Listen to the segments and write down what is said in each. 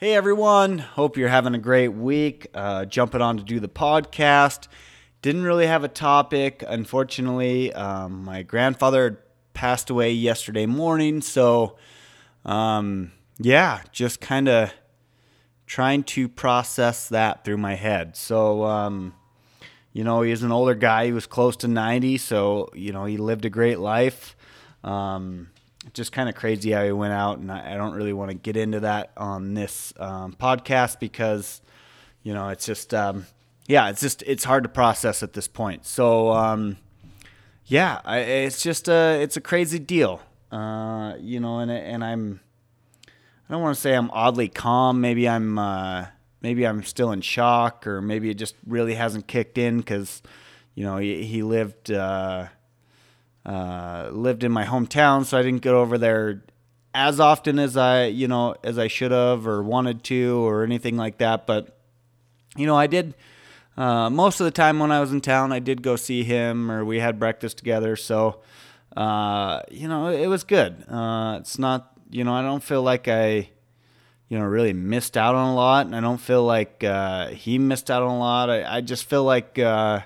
Hey everyone, hope you're having a great week. Uh, jumping on to do the podcast. Didn't really have a topic. Unfortunately, um, my grandfather passed away yesterday morning, so um, yeah, just kind of trying to process that through my head. So, um, you know, he's an older guy. He was close to 90, so, you know, he lived a great life. Um, just kind of crazy how he went out, and I, I don't really want to get into that on this um, podcast because, you know, it's just, um, yeah, it's just it's hard to process at this point. So, um, yeah, I, it's just a it's a crazy deal, uh, you know, and and I'm I don't want to say I'm oddly calm. Maybe I'm uh, maybe I'm still in shock, or maybe it just really hasn't kicked in because, you know, he, he lived. Uh, uh, lived in my hometown, so I didn't get over there as often as I, you know, as I should have or wanted to or anything like that. But, you know, I did uh, most of the time when I was in town, I did go see him or we had breakfast together. So, uh, you know, it was good. Uh, it's not, you know, I don't feel like I, you know, really missed out on a lot, and I don't feel like uh, he missed out on a lot. I, I just feel like uh,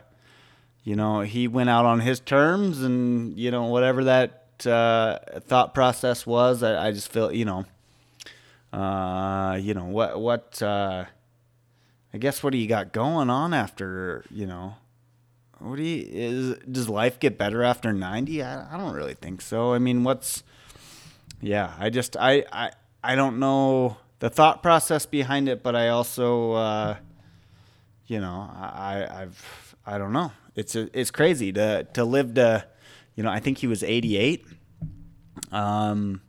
you know, he went out on his terms, and you know, whatever that uh, thought process was, I, I, just feel, you know, uh, you know what what uh, I guess what do you got going on after you know. What do you is does life get better after 90? I, I don't really think so. I mean, what's yeah, I just I I I don't know the thought process behind it, but I also uh, you know, I I've I don't know it's a, it's crazy to to live to, you know, I think he was 88. Um,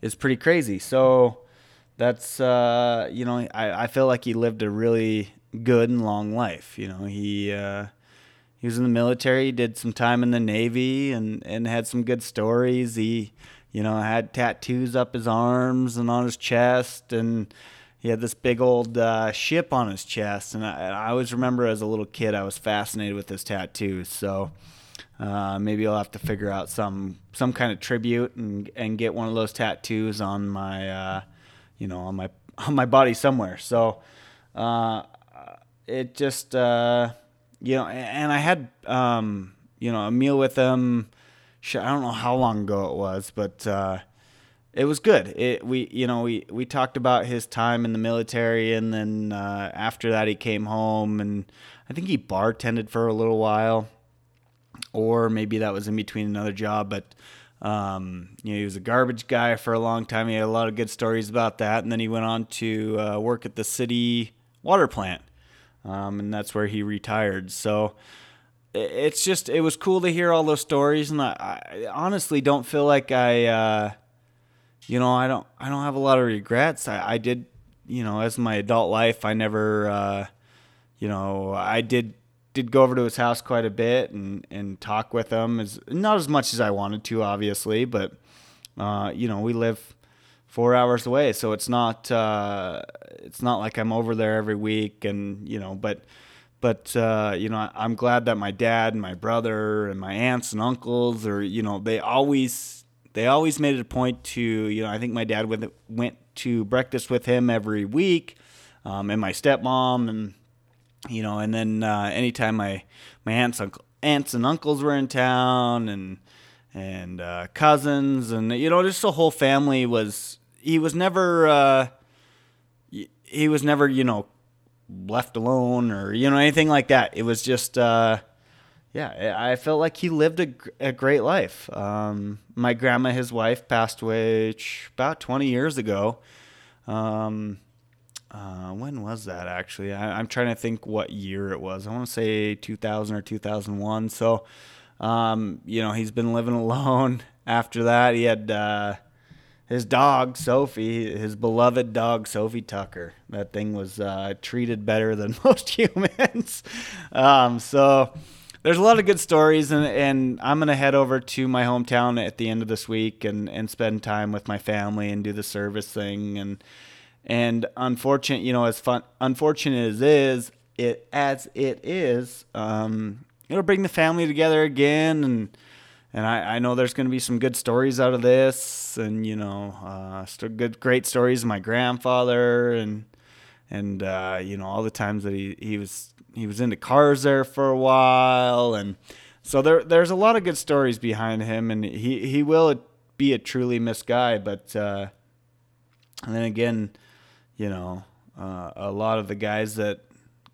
is pretty crazy. So that's uh, you know, I, I feel like he lived a really good and long life. You know, he uh, he was in the military, did some time in the Navy, and and had some good stories. He you know had tattoos up his arms and on his chest and he had this big old uh, ship on his chest, and I, I, always remember as a little kid I was fascinated with his tattoos. So uh, maybe I'll have to figure out some some kind of tribute and and get one of those tattoos on my uh, you know on my on my body somewhere. So uh, it just uh, you know, and I had um, you know a meal with him. I don't know how long ago it was, but uh, it was good. It we you know we we talked about his time in the military, and then uh, after that he came home, and I think he bartended for a little while, or maybe that was in between another job. But um, you know he was a garbage guy for a long time. He had a lot of good stories about that, and then he went on to uh, work at the city water plant, um, and that's where he retired. So it's just it was cool to hear all those stories, and I, I honestly don't feel like I. Uh, you know, I don't I don't have a lot of regrets. I, I did, you know, as my adult life, I never, uh, you know, I did did go over to his house quite a bit and and talk with him as not as much as I wanted to, obviously, but uh, you know, we live four hours away, so it's not uh, it's not like I'm over there every week, and you know, but but uh, you know, I'm glad that my dad and my brother and my aunts and uncles are, you know, they always they always made it a point to, you know, I think my dad went, went to breakfast with him every week, um, and my stepmom, and you know, and then uh, anytime my my aunts, uncle, aunts and uncles were in town, and and uh, cousins, and you know, just the whole family was. He was never. Uh, he was never, you know, left alone or you know anything like that. It was just. Uh, yeah, I felt like he lived a, a great life. Um, my grandma, his wife, passed away about 20 years ago. Um, uh, when was that actually? I, am trying to think what year it was. I want to say 2000 or 2001. So, um, you know, he's been living alone after that. He had uh, his dog, Sophie, his beloved dog, Sophie Tucker. That thing was uh, treated better than most humans. Um, so, there's a lot of good stories, and, and I'm gonna head over to my hometown at the end of this week and, and spend time with my family and do the service thing. And and unfortunate, you know, as fun unfortunate as is it as it is, um, it'll bring the family together again. And and I, I know there's going to be some good stories out of this, and you know, uh, good, great stories of my grandfather, and and uh, you know all the times that he, he was he was into cars there for a while, and so there there's a lot of good stories behind him, and he he will be a truly missed guy, but uh, and then again, you know, uh, a lot of the guys that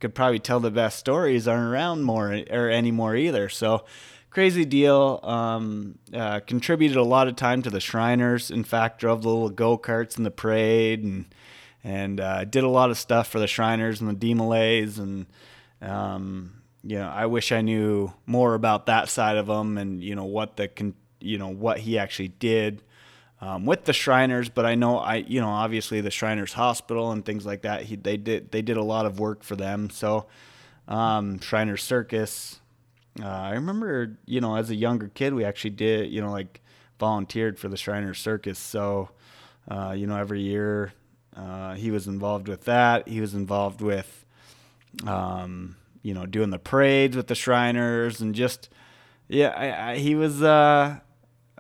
could probably tell the best stories aren't around more or anymore either, so crazy deal. Um, uh, contributed a lot of time to the Shriners. In fact, drove the little go karts in the parade and and uh, did a lot of stuff for the Shriners and the Demolays. And um, you know, I wish I knew more about that side of him and you know what the con- you know what he actually did. Um, with the Shriners, but I know I, you know, obviously the Shriners Hospital and things like that. He, they did, they did a lot of work for them. So, um, Shriners Circus, uh, I remember, you know, as a younger kid, we actually did, you know, like volunteered for the Shriners Circus. So, uh, you know, every year uh, he was involved with that. He was involved with, um, you know, doing the parades with the Shriners and just, yeah, I, I, he was, uh,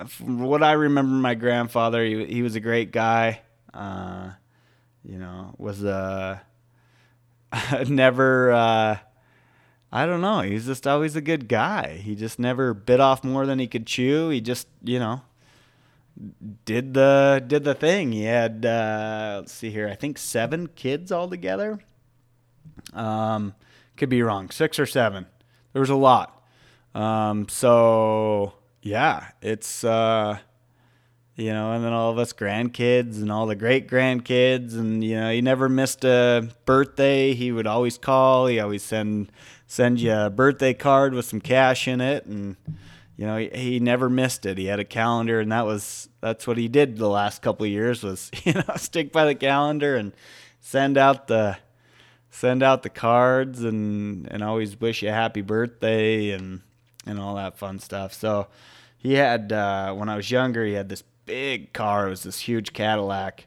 from what I remember, my grandfather, he, he was a great guy. Uh, you know, was uh, never uh, I don't know. He's just always a good guy. He just never bit off more than he could chew. He just, you know, did the did the thing. He had uh, let's see here. I think seven kids altogether. Um, could be wrong. Six or seven. There was a lot. Um, so yeah, it's uh, you know, and then all of us grandkids and all the great grandkids, and you know, he never missed a birthday. He would always call. He always send send you a birthday card with some cash in it, and you know he, he never missed it. He had a calendar, and that was that's what he did the last couple of years was you know stick by the calendar and send out the send out the cards and and always wish you a happy birthday and and all that fun stuff. So he had uh, when I was younger, he had this big car. It was this huge Cadillac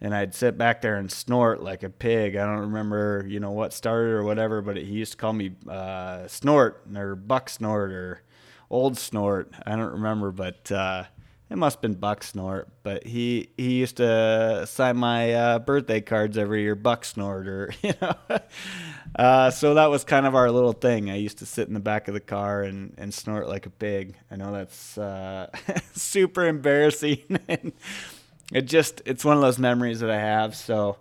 and I'd sit back there and snort like a pig. I don't remember, you know, what started or whatever, but he used to call me uh, Snort or Buck Snort or Old Snort. I don't remember, but uh, it must have been Buck Snort. But he he used to sign my uh, birthday cards every year, Buck Snort, or you know. Uh, so that was kind of our little thing. I used to sit in the back of the car and, and snort like a pig. I know that's uh, super embarrassing and it just it's one of those memories that I have. So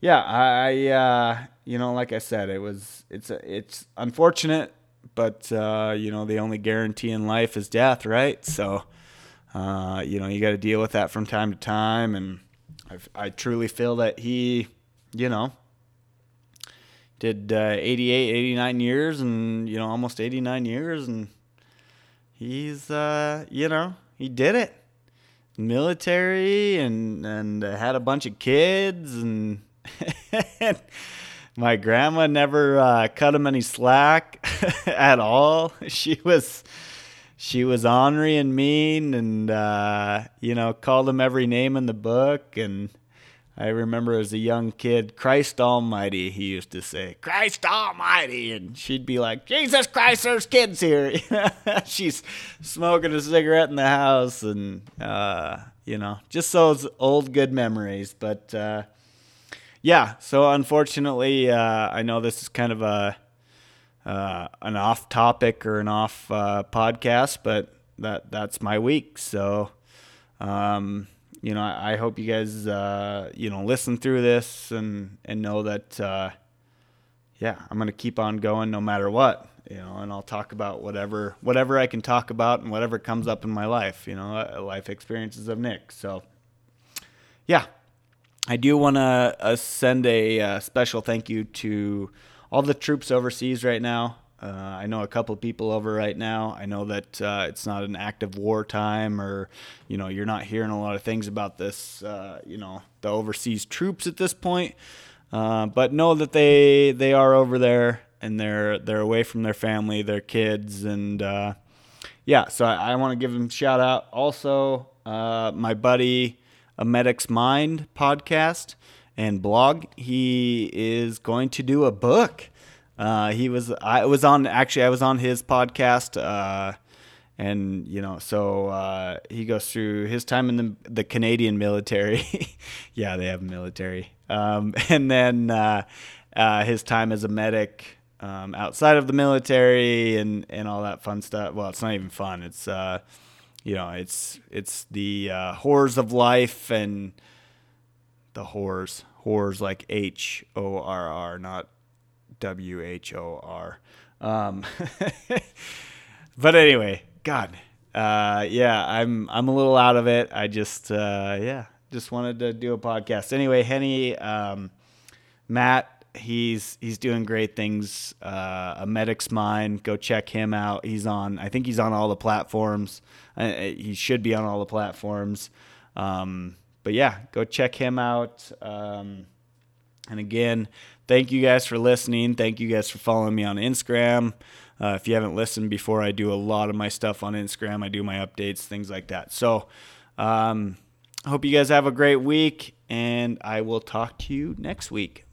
yeah, I uh, you know like I said, it was it's it's unfortunate, but uh, you know the only guarantee in life is death, right? So uh, you know you got to deal with that from time to time, and I've, I truly feel that he, you know. Did uh, 88, 89 years, and you know almost 89 years, and he's uh, you know he did it military and and had a bunch of kids and my grandma never uh, cut him any slack at all. She was she was ornery and mean and uh, you know called him every name in the book and I remember as a young kid, Christ Almighty, he used to say, Christ Almighty. And she'd be like, Jesus Christ, there's kids here. She's smoking a cigarette in the house. And, uh, you know, just those old good memories. But, uh, yeah, so unfortunately, uh, I know this is kind of a, uh, an off topic or an off uh, podcast, but that that's my week. So, um, you know, I, I hope you guys, uh, you know, listen through this and and know that, uh, yeah, I'm gonna keep on going no matter what, you know, and I'll talk about whatever whatever I can talk about and whatever comes up in my life, you know, uh, life experiences of Nick. So, yeah, I do want to uh, send a uh, special thank you to all the troops overseas right now. Uh, I know a couple people over right now. I know that uh, it's not an active wartime, or you know, you're not hearing a lot of things about this. Uh, you know, the overseas troops at this point, uh, but know that they they are over there and they're they're away from their family, their kids, and uh, yeah. So I, I want to give them shout out. Also, uh, my buddy, a Medic's Mind podcast and blog. He is going to do a book. Uh, he was I was on actually I was on his podcast uh, and you know, so uh, he goes through his time in the the Canadian military. yeah, they have military, um, and then uh, uh, his time as a medic um, outside of the military and and all that fun stuff. Well, it's not even fun. It's uh, you know, it's it's the horrors of life and the horrors, horrors like H O R R, not W H O R. Um, but anyway, God, uh, yeah, I'm I'm a little out of it. I just uh, yeah, just wanted to do a podcast. Anyway, Henny, um, Matt, he's he's doing great things. Uh, a medic's mind. Go check him out. He's on. I think he's on all the platforms. Uh, he should be on all the platforms. Um, but yeah, go check him out. Um, and again, thank you guys for listening. Thank you guys for following me on Instagram. Uh, if you haven't listened before, I do a lot of my stuff on Instagram. I do my updates, things like that. So, um, hope you guys have a great week, and I will talk to you next week.